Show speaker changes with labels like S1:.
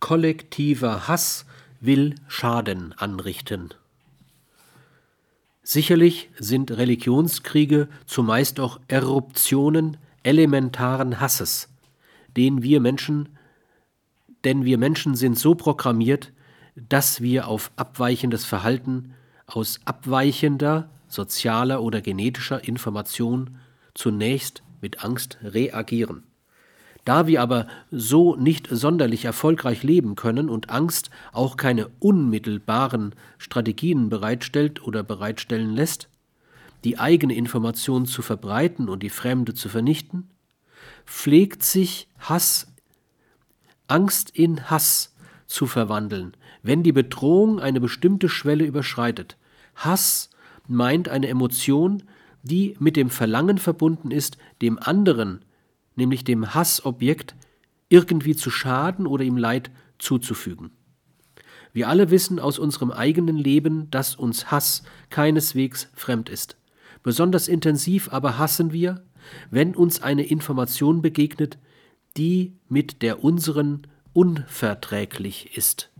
S1: kollektiver Hass will Schaden anrichten. Sicherlich sind Religionskriege zumeist auch Eruptionen elementaren Hasses, den wir Menschen, denn wir Menschen sind so programmiert, dass wir auf abweichendes Verhalten aus abweichender sozialer oder genetischer Information zunächst mit Angst reagieren. Da wir aber so nicht sonderlich erfolgreich leben können und Angst auch keine unmittelbaren Strategien bereitstellt oder bereitstellen lässt, die eigene Information zu verbreiten und die fremde zu vernichten, pflegt sich Hass, Angst in Hass zu verwandeln, wenn die Bedrohung eine bestimmte Schwelle überschreitet. Hass meint eine Emotion, die mit dem Verlangen verbunden ist, dem anderen, nämlich dem Hassobjekt, irgendwie zu schaden oder ihm Leid zuzufügen. Wir alle wissen aus unserem eigenen Leben, dass uns Hass keineswegs fremd ist. Besonders intensiv aber hassen wir, wenn uns eine Information begegnet, die mit der unseren unverträglich ist.